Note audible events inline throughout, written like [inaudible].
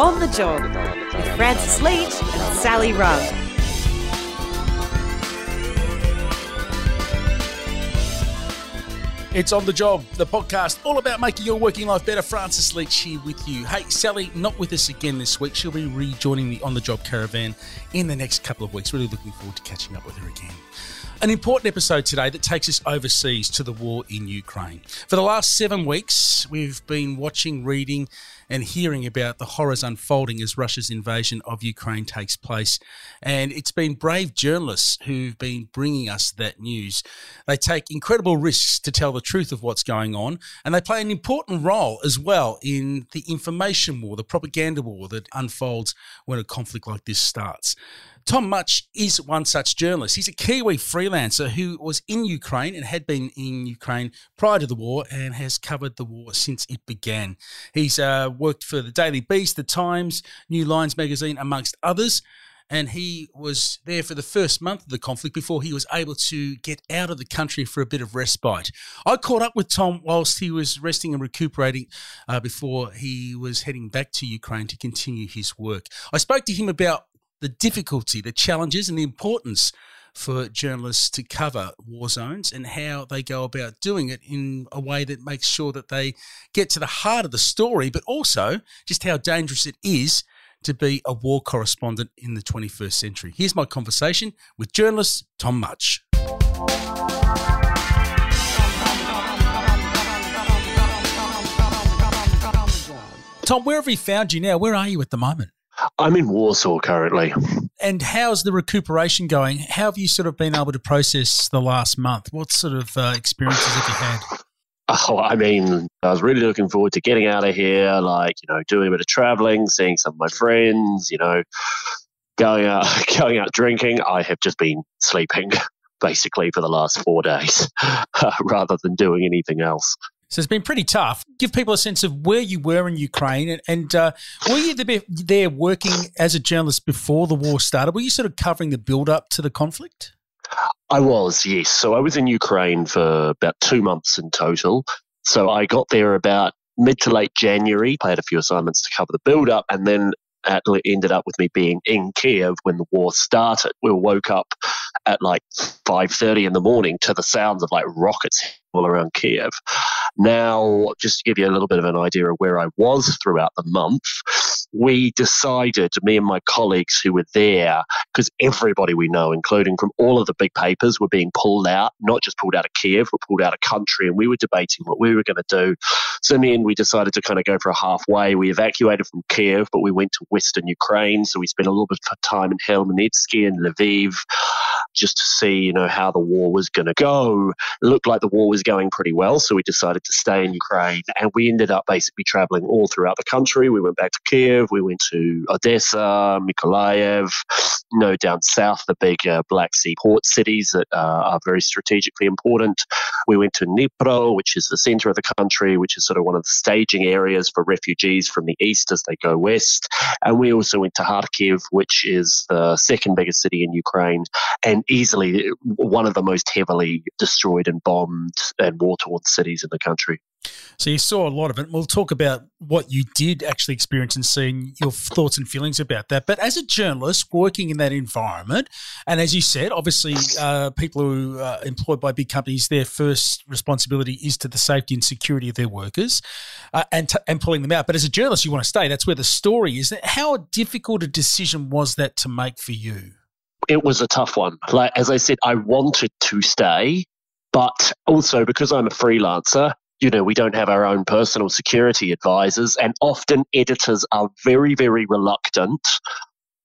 On the Job with Francis Leach and Sally Rugg. It's On the Job, the podcast all about making your working life better. Francis Leach here with you. Hey, Sally, not with us again this week. She'll be rejoining the On the Job caravan in the next couple of weeks. Really looking forward to catching up with her again. An important episode today that takes us overseas to the war in Ukraine. For the last seven weeks, we've been watching, reading, and hearing about the horrors unfolding as Russia's invasion of Ukraine takes place. And it's been brave journalists who've been bringing us that news. They take incredible risks to tell the truth of what's going on, and they play an important role as well in the information war, the propaganda war that unfolds when a conflict like this starts. Tom Mutch is one such journalist. He's a Kiwi freelancer who was in Ukraine and had been in Ukraine prior to the war and has covered the war since it began. He's uh, worked for the Daily Beast, The Times, New Lines magazine, amongst others. And he was there for the first month of the conflict before he was able to get out of the country for a bit of respite. I caught up with Tom whilst he was resting and recuperating uh, before he was heading back to Ukraine to continue his work. I spoke to him about the difficulty, the challenges, and the importance for journalists to cover war zones and how they go about doing it in a way that makes sure that they get to the heart of the story, but also just how dangerous it is to be a war correspondent in the 21st century. Here's my conversation with journalist Tom Mutch. Tom, where have we found you now? Where are you at the moment? I'm in Warsaw currently. And how's the recuperation going? How have you sort of been able to process the last month? What sort of uh, experiences have you had? [laughs] Oh, I mean, I was really looking forward to getting out of here, like, you know, doing a bit of traveling, seeing some of my friends, you know, going out, [laughs] going out drinking. I have just been sleeping [laughs] basically for the last four days rather than doing anything else. So it's been pretty tough. Give people a sense of where you were in Ukraine, and, and uh, were you there working as a journalist before the war started? Were you sort of covering the build up to the conflict? I was, yes. So I was in Ukraine for about two months in total. So I got there about mid to late January. I had a few assignments to cover the build up, and then it ended up with me being in Kiev when the war started. We woke up at like 5.30 in the morning to the sounds of like rockets all around Kiev. Now, just to give you a little bit of an idea of where I was throughout the month, we decided, me and my colleagues who were there, because everybody we know, including from all of the big papers, were being pulled out, not just pulled out of Kiev, but pulled out of country, and we were debating what we were going to do. So, in the end, we decided to kind of go for a halfway. We evacuated from Kiev, but we went to Western Ukraine, so we spent a little bit of time in Khmelnytsky and Lviv just to see, you know, how the war was going to go. It looked like the war was going pretty well, so we decided to stay in Ukraine, and we ended up basically traveling all throughout the country. We went back to Kiev, we went to Odessa, Mykolaiv, you know, down south, the big uh, Black Sea port cities that uh, are very strategically important. We went to Dnipro, which is the center of the country, which is sort of one of the staging areas for refugees from the east as they go west. And we also went to Kharkiv, which is the second biggest city in Ukraine and easily one of the most heavily destroyed and bombed and war torn cities in the country. So you saw a lot of it. We'll talk about what you did actually experience and seeing your thoughts and feelings about that. But as a journalist working in that environment, and as you said, obviously uh, people who are employed by big companies, their first responsibility is to the safety and security of their workers uh, and, t- and pulling them out. But as a journalist, you want to stay. That's where the story is. How difficult a decision was that to make for you? It was a tough one. Like as I said, I wanted to stay, but also because I'm a freelancer, you know, we don't have our own personal security advisors, and often editors are very, very reluctant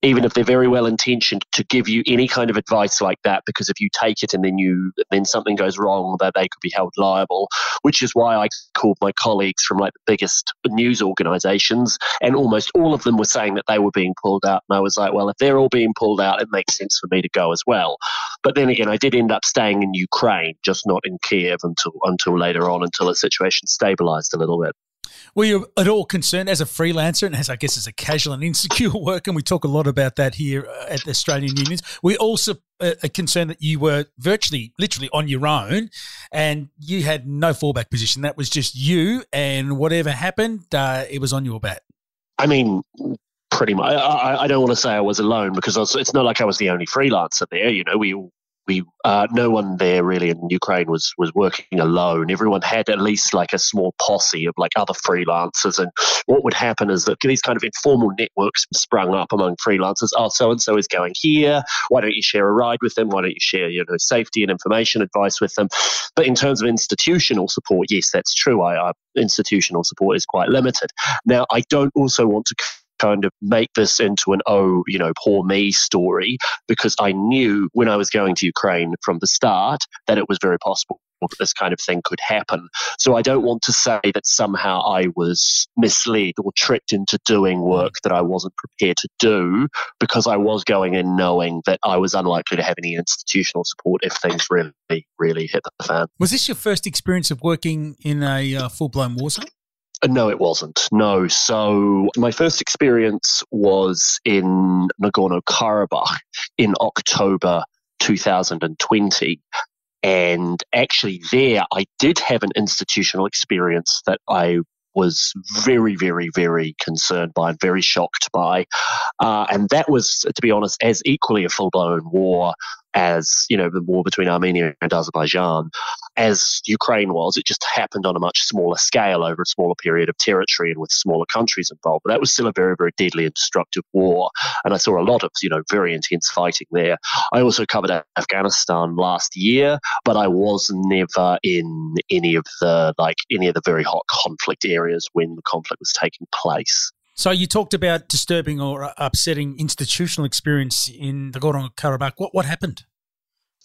even if they're very well intentioned, to give you any kind of advice like that. Because if you take it and then you then something goes wrong, that they could be held liable. Which is why I called my colleagues from like the biggest news organisations, and almost all of them were saying that they were being pulled out. And I was like, well, if they're all being pulled out, it makes sense for me to go as well. But then again, I did end up staying in Ukraine, just not in Kiev until until later on, until the situation stabilised a little bit. Were you at all concerned as a freelancer and as I guess as a casual and insecure [laughs] worker? And we talk a lot about that here at the Australian Unions. We also uh, are concerned that you were virtually, literally on your own, and you had no fallback position. That was just you, and whatever happened, uh, it was on your bat. I mean, pretty much. I, I, don't want to say I was alone because was, it's not like I was the only freelancer there. You know, we we uh, no one there really in Ukraine was was working alone. Everyone had at least like a small posse of like other freelancers. And what would happen is that these kind of informal networks sprung up among freelancers. Oh, so and so is going here. Why don't you share a ride with them? Why don't you share you know safety and information advice with them? But in terms of institutional support, yes, that's true. I, I institutional support is quite limited. Now, I don't also want to kind of make this into an oh, you know, poor me story because I knew when I was going to Ukraine from the start that it was very possible that this kind of thing could happen. So I don't want to say that somehow I was misled or tricked into doing work that I wasn't prepared to do because I was going in knowing that I was unlikely to have any institutional support if things really, really hit the fan. Was this your first experience of working in a uh, full blown war zone? Uh, no, it wasn't. No. So my first experience was in Nagorno Karabakh in October 2020. And actually, there I did have an institutional experience that I was very, very, very concerned by and very shocked by. Uh, and that was, to be honest, as equally a full blown war as you know the war between Armenia and Azerbaijan, as Ukraine was. It just happened on a much smaller scale over a smaller period of territory and with smaller countries involved. But that was still a very, very deadly and destructive war, and I saw a lot of you know very intense fighting there. I also covered Afghanistan last year, but I was never in any of the like any of the very hot conflict areas when the conflict was taking place. So you talked about disturbing or upsetting institutional experience in the Nagorno Karabakh. What what happened?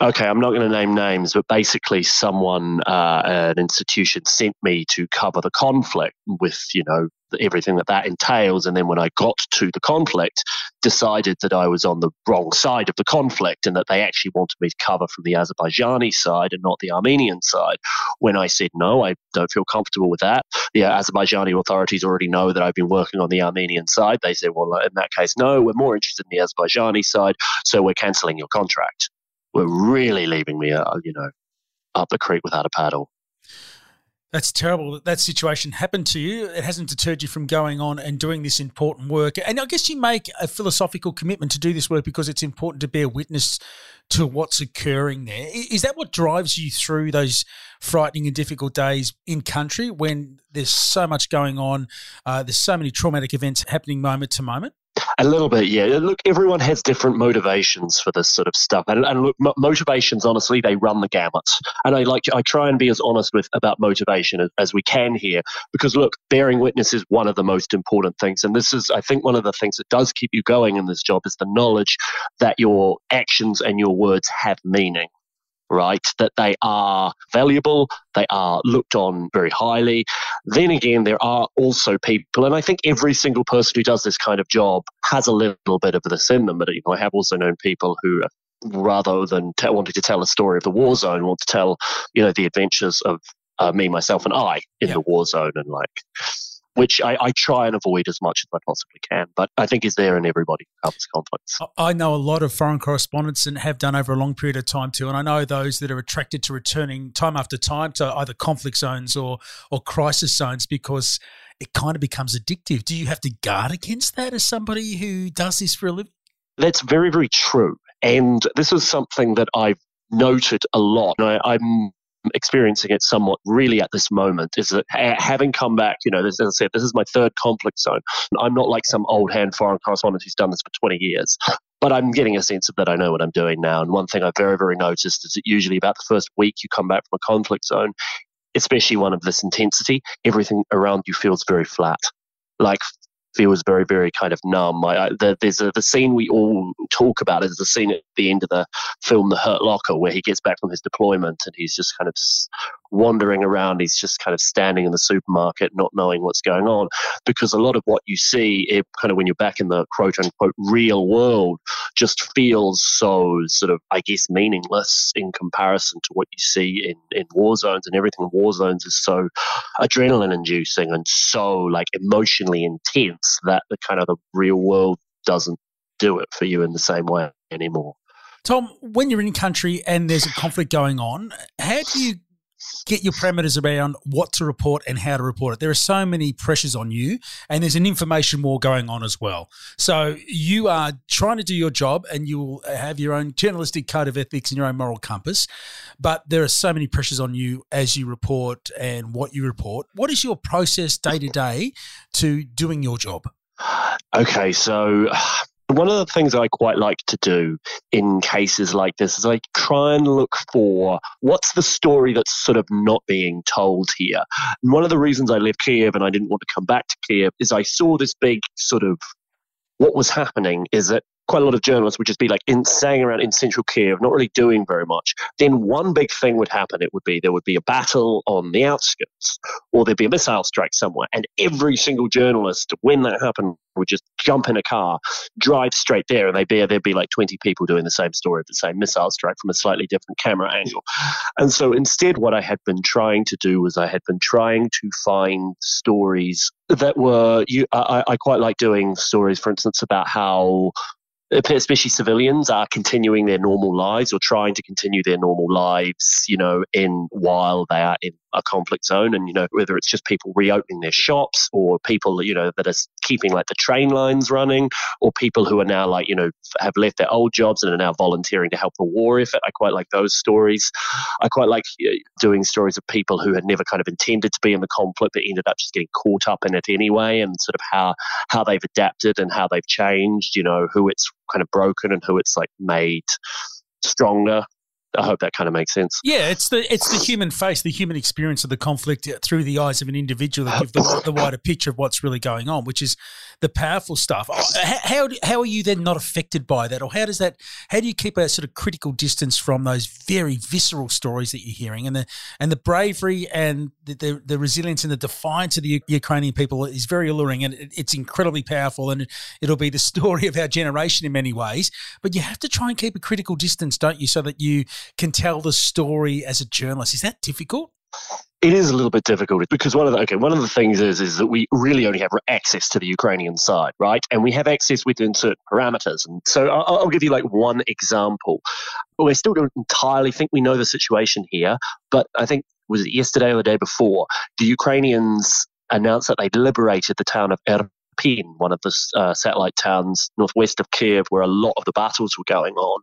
Okay, I'm not going to name names, but basically, someone, uh, an institution, sent me to cover the conflict with, you know, everything that that entails. And then when I got to the conflict, decided that I was on the wrong side of the conflict and that they actually wanted me to cover from the Azerbaijani side and not the Armenian side. When I said no, I don't feel comfortable with that. The Azerbaijani authorities already know that I've been working on the Armenian side. They said, well, in that case, no, we're more interested in the Azerbaijani side, so we're cancelling your contract were really leaving me, uh, you know, up the creek without a paddle. That's terrible that that situation happened to you. It hasn't deterred you from going on and doing this important work. And I guess you make a philosophical commitment to do this work because it's important to bear witness to what's occurring there. Is that what drives you through those frightening and difficult days in country when there's so much going on? Uh, there's so many traumatic events happening moment to moment? A little bit, yeah. Look, everyone has different motivations for this sort of stuff, and, and look, motivations, honestly, they run the gamut. And I like, I try and be as honest with about motivation as, as we can here, because look, bearing witness is one of the most important things, and this is, I think, one of the things that does keep you going in this job is the knowledge that your actions and your words have meaning right? That they are valuable, they are looked on very highly. Then again, there are also people, and I think every single person who does this kind of job has a little bit of this in them. But you know, I have also known people who rather than t- wanting to tell a story of the war zone, want to tell, you know, the adventures of uh, me, myself, and I in yeah. the war zone, and like which I, I, try and avoid as much as I possibly can. But I think is there in everybody who covers conflicts. I know a lot of foreign correspondents and have done over a long period of time too. And I know those that are attracted to returning time after time to either conflict zones or or crisis zones because it kind of becomes addictive. Do you have to guard against that as somebody who does this for a living? That's very, very true. And this is something that I've noted a lot. I, I'm experiencing it somewhat really at this moment is that having come back, you know, as I said, this is my third conflict zone. I'm not like some old hand foreign correspondent who's done this for 20 years, but I'm getting a sense of that I know what I'm doing now. And one thing I've very, very noticed is that usually about the first week you come back from a conflict zone, especially one of this intensity, everything around you feels very flat. Like feels very, very kind of numb. I, I, the, there's a, the scene we all talk about is the scene at the end of the film, The Hurt Locker, where he gets back from his deployment and he's just kind of wandering around. He's just kind of standing in the supermarket, not knowing what's going on. Because a lot of what you see, it, kind of when you're back in the quote unquote real world, just feels so sort of, I guess, meaningless in comparison to what you see in, in war zones. And everything in war zones is so adrenaline inducing and so like emotionally intense that the kind of the real world doesn't do it for you in the same way anymore. Tom, when you're in country and there's a conflict going on, how do you get your parameters around what to report and how to report it. There are so many pressures on you, and there's an information war going on as well. So you are trying to do your job, and you will have your own journalistic code of ethics and your own moral compass. But there are so many pressures on you as you report and what you report. What is your process day to day to doing your job? Okay, so one of the things I quite like to do in cases like this is I try and look for what's the story that's sort of not being told here. And one of the reasons I left Kiev and I didn't want to come back to Kiev is I saw this big sort of what was happening is that quite a lot of journalists would just be like in, staying around in central Kiev, not really doing very much. Then one big thing would happen. It would be there would be a battle on the outskirts, or there'd be a missile strike somewhere, and every single journalist, when that happened, would just jump in a car, drive straight there, and they'd be there'd be like twenty people doing the same story of the same missile strike from a slightly different camera angle. And so instead, what I had been trying to do was I had been trying to find stories that were you. I, I quite like doing stories, for instance, about how especially civilians are continuing their normal lives or trying to continue their normal lives, you know, in while they are in a conflict zone. And, you know, whether it's just people reopening their shops or people, you know, that are keeping like the train lines running or people who are now like, you know, have left their old jobs and are now volunteering to help the war effort. I quite like those stories. I quite like doing stories of people who had never kind of intended to be in the conflict but ended up just getting caught up in it anyway and sort of how, how they've adapted and how they've changed, you know, who it's kind of broken and who it's like made stronger I hope that kind of makes sense. Yeah, it's the it's the human face, the human experience of the conflict uh, through the eyes of an individual that give the, the wider picture of what's really going on, which is the powerful stuff. Oh, how how are you then not affected by that, or how does that? How do you keep a sort of critical distance from those very visceral stories that you're hearing, and the and the bravery and the the, the resilience and the defiance of the Ukrainian people is very alluring, and it's incredibly powerful, and it'll be the [laughs] story of our generation in many ways. But you have to try and keep a critical distance, don't you, so that you can tell the story as a journalist. Is that difficult? It is a little bit difficult because one of the okay one of the things is is that we really only have access to the Ukrainian side, right? And we have access within certain parameters. And so I'll, I'll give you like one example. We still don't entirely think we know the situation here, but I think was it yesterday or the day before the Ukrainians announced that they'd liberated the town of Irpin One of the uh, satellite towns northwest of Kiev, where a lot of the battles were going on.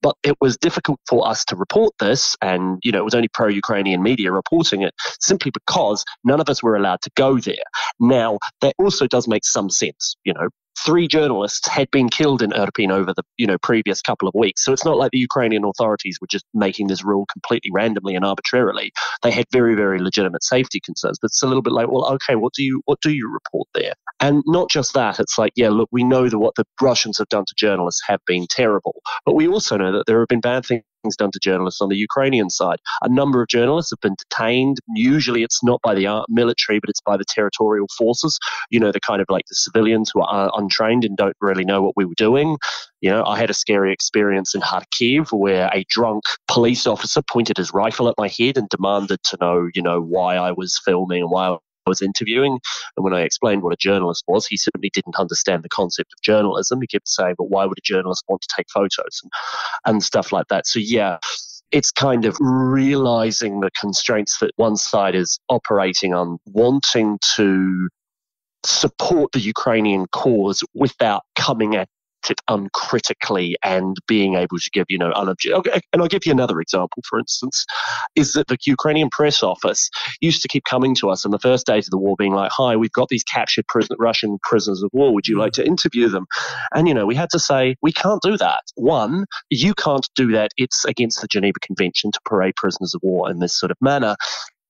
But it was difficult for us to report this, and you know it was only pro-Ukrainian media reporting it, simply because none of us were allowed to go there. Now that also does make some sense. You know, three journalists had been killed in Irpin over the you know previous couple of weeks. So it's not like the Ukrainian authorities were just making this rule completely randomly and arbitrarily. They had very very legitimate safety concerns. But it's a little bit like, well, okay, what do you what do you report there? And not just that, it's like, yeah, look, we know that what the Russians have done to journalists have been terrible, but we also know that there have been bad things done to journalists on the Ukrainian side. A number of journalists have been detained. Usually it's not by the military, but it's by the territorial forces, you know, the kind of like the civilians who are untrained and don't really know what we were doing. You know, I had a scary experience in Kharkiv where a drunk police officer pointed his rifle at my head and demanded to know, you know, why I was filming and why was interviewing. And when I explained what a journalist was, he simply didn't understand the concept of journalism. He kept saying, but why would a journalist want to take photos and, and stuff like that? So, yeah, it's kind of realizing the constraints that one side is operating on, wanting to support the Ukrainian cause without coming at it uncritically and being able to give, you know, unobjective. And I'll give you another example, for instance, is that the Ukrainian press office used to keep coming to us in the first days of the war, being like, "Hi, we've got these captured prison, Russian prisoners of war. Would you like to interview them?" And you know, we had to say, "We can't do that. One, you can't do that. It's against the Geneva Convention to parade prisoners of war in this sort of manner."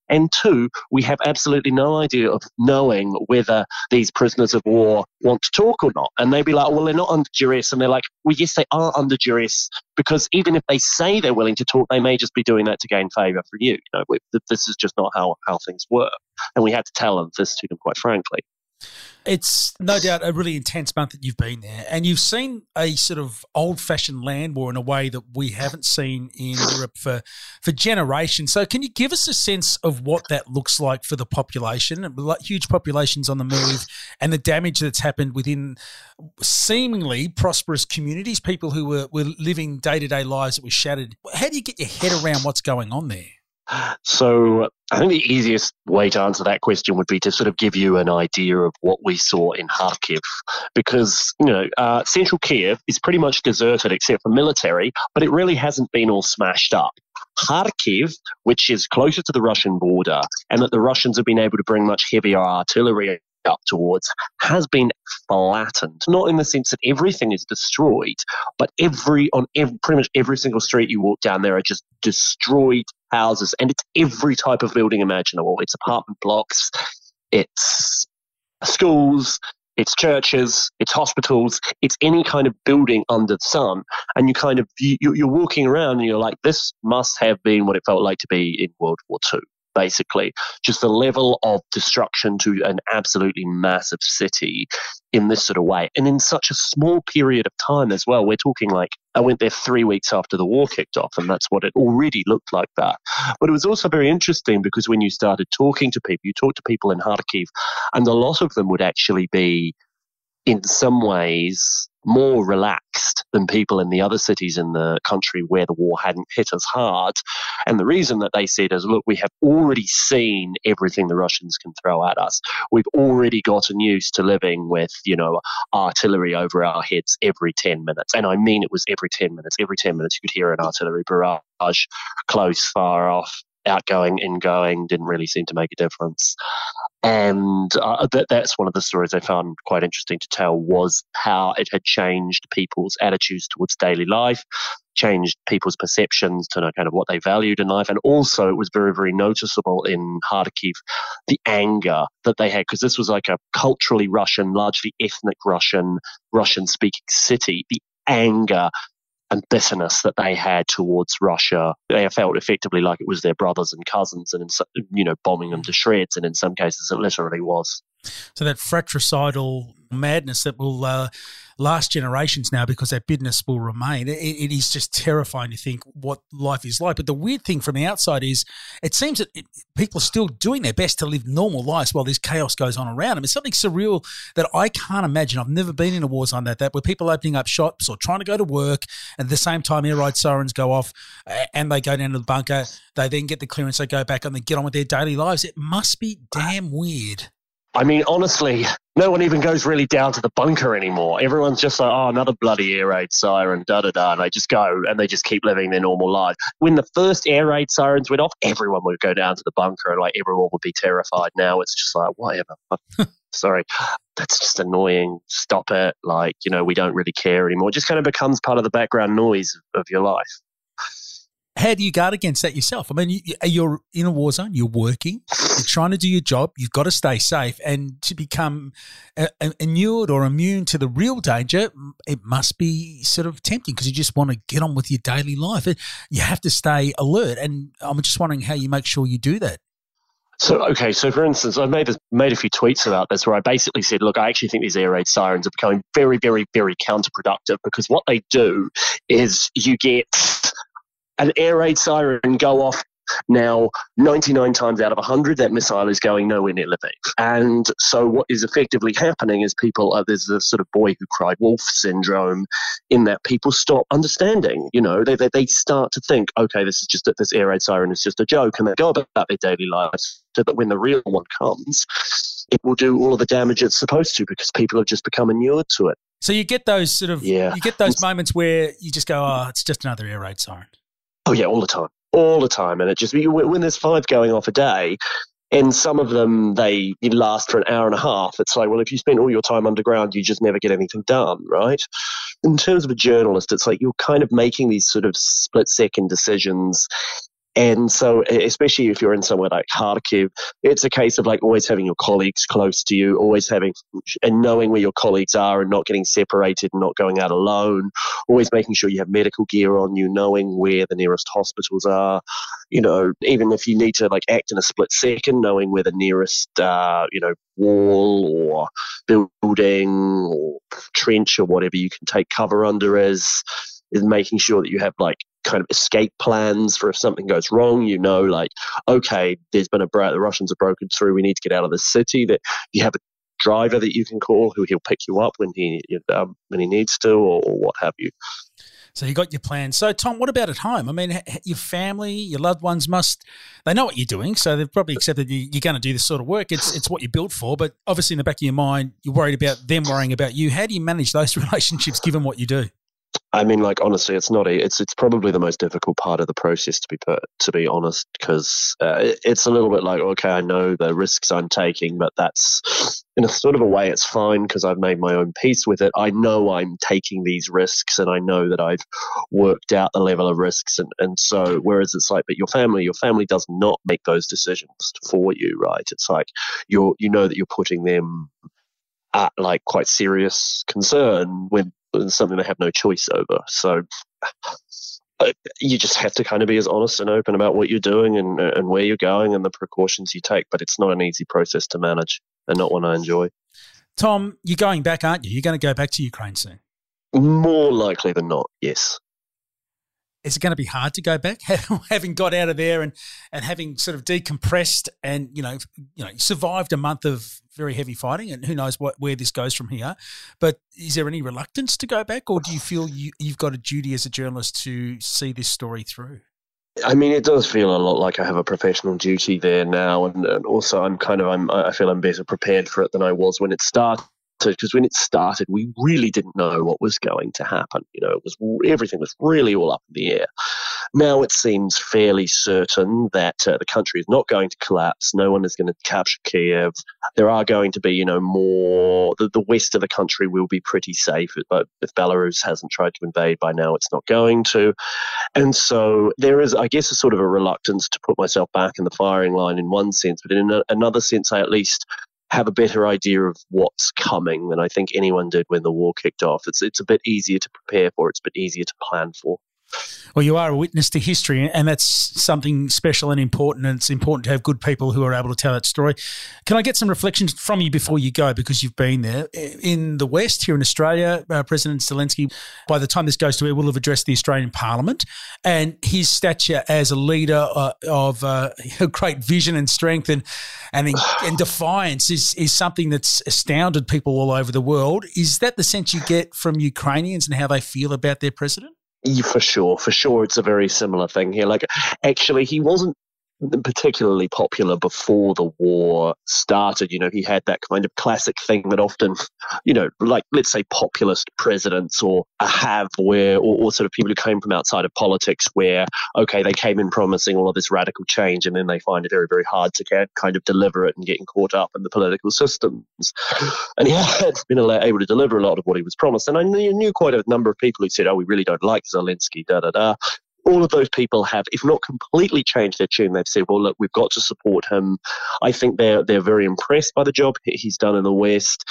And two, we have absolutely no idea of knowing whether these prisoners of war want to talk or not. And they'd be like, well, they're not under duress. And they're like, well, yes, they are under duress because even if they say they're willing to talk, they may just be doing that to gain favor for you. You know, this is just not how, how things work. And we had to tell them this to them, quite frankly. It's no doubt a really intense month that you've been there, and you've seen a sort of old-fashioned land war in a way that we haven't seen in Europe for for generations. So, can you give us a sense of what that looks like for the population? Huge populations on the move, and the damage that's happened within seemingly prosperous communities, people who were, were living day to day lives that were shattered. How do you get your head around what's going on there? So I think the easiest way to answer that question would be to sort of give you an idea of what we saw in Kharkiv, because you know uh, central Kiev is pretty much deserted except for military, but it really hasn't been all smashed up. Kharkiv, which is closer to the Russian border, and that the Russians have been able to bring much heavier artillery up towards has been flattened. Not in the sense that everything is destroyed, but every on every, pretty much every single street you walk down there are just destroyed houses, and it's every type of building imaginable. It's apartment blocks, it's schools, it's churches, it's hospitals, it's any kind of building under the sun. And you kind of you, you're walking around and you're like, this must have been what it felt like to be in World War II basically. Just the level of destruction to an absolutely massive city in this sort of way. And in such a small period of time as well. We're talking like I went there three weeks after the war kicked off, and that's what it already looked like that. But it was also very interesting because when you started talking to people, you talked to people in Kharkiv, and a lot of them would actually be in some ways more relaxed than people in the other cities in the country where the war hadn't hit as hard. And the reason that they said is, look, we have already seen everything the Russians can throw at us. We've already gotten used to living with, you know, artillery over our heads every 10 minutes. And I mean, it was every 10 minutes. Every 10 minutes, you could hear an artillery barrage close, far off, outgoing, ingoing, didn't really seem to make a difference. And uh, that, that's one of the stories I found quite interesting to tell was how it had changed people's attitudes towards daily life, changed people's perceptions to know kind of what they valued in life. And also, it was very, very noticeable in Kharkiv the anger that they had, because this was like a culturally Russian, largely ethnic Russian, Russian speaking city. The anger and bitterness that they had towards Russia. They felt effectively like it was their brothers and cousins, and in, you know, bombing them mm. to shreds. And in some cases, it literally was. So that fratricidal madness that will uh, last generations now because that bitterness will remain. It, it is just terrifying to think what life is like. But the weird thing from the outside is it seems that it, people are still doing their best to live normal lives while this chaos goes on around them. It's something surreal that I can't imagine. I've never been in a war zone like that where people opening up shops or trying to go to work and at the same time air raid sirens go off and they go down to the bunker. They then get the clearance, they go back and they get on with their daily lives. It must be damn weird. I mean, honestly, no one even goes really down to the bunker anymore. Everyone's just like, oh, another bloody air raid siren, da da da. And they just go and they just keep living their normal life. When the first air raid sirens went off, everyone would go down to the bunker and like everyone would be terrified. Now it's just like, whatever. [laughs] Sorry, that's just annoying. Stop it. Like, you know, we don't really care anymore. It just kind of becomes part of the background noise of your life how do you guard against that yourself? I mean, you, are in a war zone, you're working, you're trying to do your job, you've got to stay safe, and to become inured or immune to the real danger, it must be sort of tempting because you just want to get on with your daily life. You have to stay alert, and I'm just wondering how you make sure you do that. So okay, so for instance, I made a, made a few tweets about this where I basically said, look, I actually think these air raid sirens are becoming very, very, very counterproductive because what they do is you get an air raid siren go off now, 99 times out of 100, that missile is going nowhere near Lviv. And so, what is effectively happening is people, uh, there's a sort of boy who cried wolf syndrome, in that people stop understanding. You know, they, they, they start to think, okay, this is just this air raid siren is just a joke, and they go about their daily lives so that when the real one comes, it will do all of the damage it's supposed to because people have just become inured to it. So you get those sort of, yeah. you get those moments where you just go, oh, it's just another air raid siren. Oh yeah, all the time, all the time, and it just when there's five going off a day, and some of them they last for an hour and a half. It's like, well, if you spend all your time underground, you just never get anything done, right? In terms of a journalist, it's like you're kind of making these sort of split second decisions and so, especially if you're in somewhere like Kharkiv, it's a case of like always having your colleagues close to you, always having and knowing where your colleagues are and not getting separated and not going out alone, always making sure you have medical gear on you, knowing where the nearest hospitals are. You know, even if you need to like act in a split second, knowing where the nearest, uh, you know, wall or building or trench or whatever you can take cover under is is making sure that you have like kind of escape plans for if something goes wrong. You know, like, okay, there's been a break, the Russians have broken through. We need to get out of the city. That you have a driver that you can call who he'll pick you up when he um, when he needs to, or, or what have you. So you got your plan. So Tom, what about at home? I mean, your family, your loved ones must they know what you're doing, so they've probably accepted you, are going to do this sort of work. It's it's what you're built for, but obviously in the back of your mind, you're worried about them worrying about you. How do you manage those [laughs] relationships given what you do? I mean, like honestly, it's not. It's it's probably the most difficult part of the process to be put, to be honest, because uh, it, it's a little bit like okay, I know the risks I'm taking, but that's in a sort of a way, it's fine because I've made my own peace with it. I know I'm taking these risks, and I know that I've worked out the level of risks, and and so whereas it's like, but your family, your family does not make those decisions for you, right? It's like you're you know that you're putting them at like quite serious concern when something they have no choice over. So uh, you just have to kind of be as honest and open about what you're doing and, and where you're going and the precautions you take. But it's not an easy process to manage and not one I enjoy. Tom, you're going back, aren't you? You're going to go back to Ukraine soon. More likely than not, yes is it going to be hard to go back? [laughs] Having got out of there and and having sort of decompressed and you know you know survived a month of very heavy fighting and who knows what where this goes from here. But is there any reluctance to go back or do you feel you, you've got a duty as a journalist to see this story through? I mean, it does feel a lot like I have a professional duty there now, and, and also I'm kind of I'm I feel I'm better prepared for it than I was when it started because when it started, we really didn't know what was going to happen. You know, it was everything was really all up in the air. Now it seems fairly certain that uh, the country is not going to collapse. No one is going to capture Kiev. There are going to be, you know, more. The, the west of the country will be pretty safe, but if Belarus hasn't tried to invade by now, it's not going to. And so there is, I guess, a sort of a reluctance to put myself back in the firing line in one sense, but in another sense, I at least have a better idea of what's coming than I think anyone did when the war kicked off. It's it's a bit easier to prepare for. It's a bit easier to plan for. Well, you are a witness to history, and that's something special and important. And it's important to have good people who are able to tell that story. Can I get some reflections from you before you go, because you've been there in the West here in Australia? Uh, President Zelensky, by the time this goes to air, will have addressed the Australian Parliament, and his stature as a leader uh, of uh, [laughs] great vision and strength and and, and defiance is is something that's astounded people all over the world. Is that the sense you get from Ukrainians and how they feel about their president? For sure, for sure, it's a very similar thing here. Like, actually, he wasn't particularly popular before the war started. You know, he had that kind of classic thing that often, you know, like let's say populist presidents or a have where, or, or, sort of people who came from outside of politics where, okay, they came in promising all of this radical change and then they find it very, very hard to get, kind of deliver it and getting caught up in the political systems. And he [laughs] had been able to deliver a lot of what he was promised. And I knew quite a number of people who said, oh, we really don't like Zelensky, da da da all of those people have, if not completely changed their tune, they've said, well, look, we've got to support him. I think they're, they're very impressed by the job he's done in the West.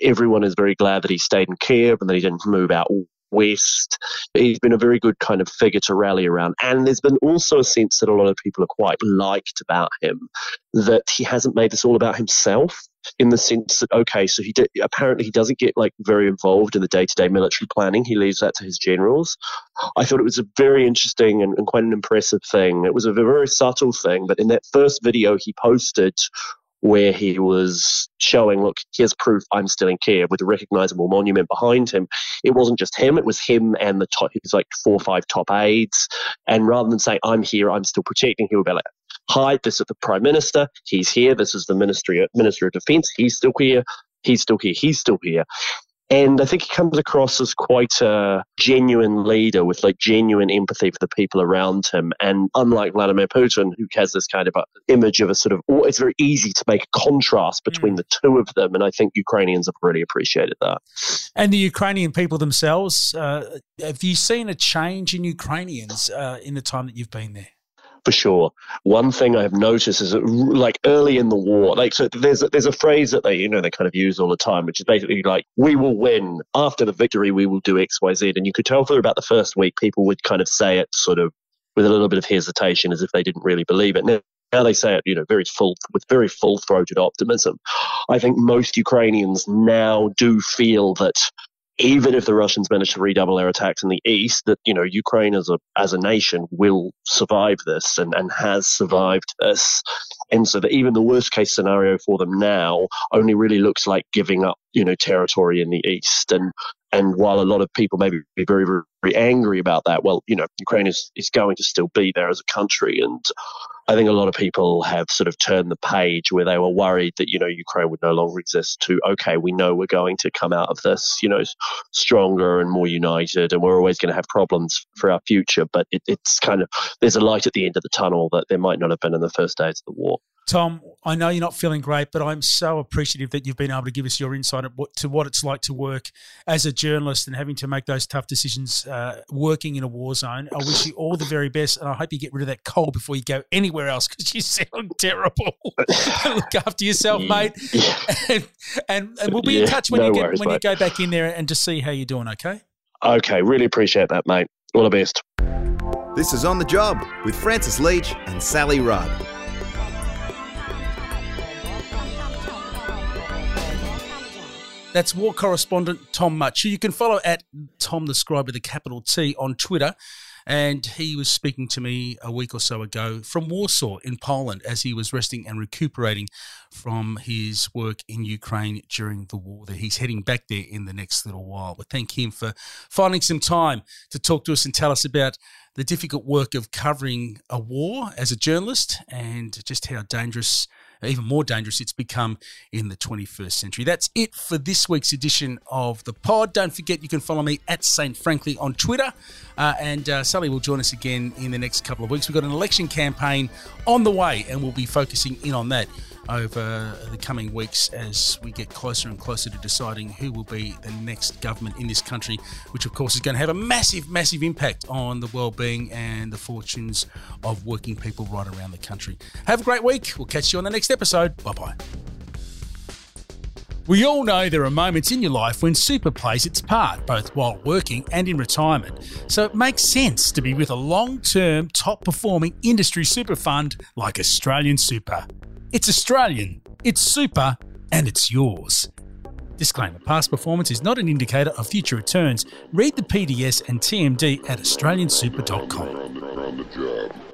Everyone is very glad that he stayed in Kiev and that he didn't move out West. He's been a very good kind of figure to rally around. And there's been also a sense that a lot of people are quite liked about him, that he hasn't made this all about himself in the sense that okay, so he did, apparently he doesn't get like very involved in the day to day military planning. He leaves that to his generals. I thought it was a very interesting and, and quite an impressive thing. It was a very subtle thing, but in that first video he posted where he was showing, look, here's proof I'm still in Kiev with a recognizable monument behind him. It wasn't just him, it was him and the top, his like four or five top aides. And rather than saying, I'm here, I'm still protecting, he would be like, Hi, this is the Prime Minister. He's here. This is the Ministry Minister of Defence. He's still here. He's still here. He's still here. And I think he comes across as quite a genuine leader with like genuine empathy for the people around him. And unlike Vladimir Putin, who has this kind of image of a sort of, it's very easy to make a contrast between mm. the two of them. And I think Ukrainians have really appreciated that. And the Ukrainian people themselves, uh, have you seen a change in Ukrainians uh, in the time that you've been there? For sure. One thing I've noticed is that, like early in the war, like so there's there's a phrase that they you know they kind of use all the time, which is basically like we will win after the victory. We will do X Y Z, and you could tell for about the first week people would kind of say it sort of with a little bit of hesitation, as if they didn't really believe it. Now, now they say it, you know, very full with very full-throated optimism. I think most Ukrainians now do feel that even if the Russians manage to redouble their attacks in the east, that you know Ukraine as a as a nation will survive this and, and has survived this, and so that even the worst case scenario for them now only really looks like giving up you know territory in the east and and while a lot of people may be very, very, very angry about that, well, you know, Ukraine is, is going to still be there as a country. And I think a lot of people have sort of turned the page where they were worried that, you know, Ukraine would no longer exist to, okay, we know we're going to come out of this, you know, stronger and more united, and we're always going to have problems for our future. But it, it's kind of, there's a light at the end of the tunnel that there might not have been in the first days of the war. Tom, I know you're not feeling great, but I'm so appreciative that you've been able to give us your insight to what it's like to work as a journalist and having to make those tough decisions uh, working in a war zone. I wish you all the very best, and I hope you get rid of that cold before you go anywhere else because you sound terrible. [laughs] Look after yourself, mate, and, and, and we'll be yeah, in touch when, no you, get, worries, when you go back in there and just see how you're doing, okay? Okay, really appreciate that, mate. All the best. This is On the Job with Francis Leach and Sally Rugg. That's war correspondent Tom Mutch, who you can follow at Tom the Scribe with a capital T on Twitter. And he was speaking to me a week or so ago from Warsaw in Poland as he was resting and recuperating from his work in Ukraine during the war. That he's heading back there in the next little while. But thank him for finding some time to talk to us and tell us about the difficult work of covering a war as a journalist and just how dangerous even more dangerous it's become in the 21st century. That's it for this week's edition of the pod. Don't forget you can follow me at St. Frankly on Twitter. Uh, and uh, Sally will join us again in the next couple of weeks. We've got an election campaign on the way, and we'll be focusing in on that over the coming weeks as we get closer and closer to deciding who will be the next government in this country, which of course is going to have a massive, massive impact on the well-being and the fortunes of working people right around the country. Have a great week. We'll catch you on the next episode. Bye bye. We all know there are moments in your life when super plays its part, both while working and in retirement. So it makes sense to be with a long term, top performing industry super fund like Australian Super. It's Australian, it's super, and it's yours. Disclaimer past performance is not an indicator of future returns. Read the PDS and TMD at australiansuper.com.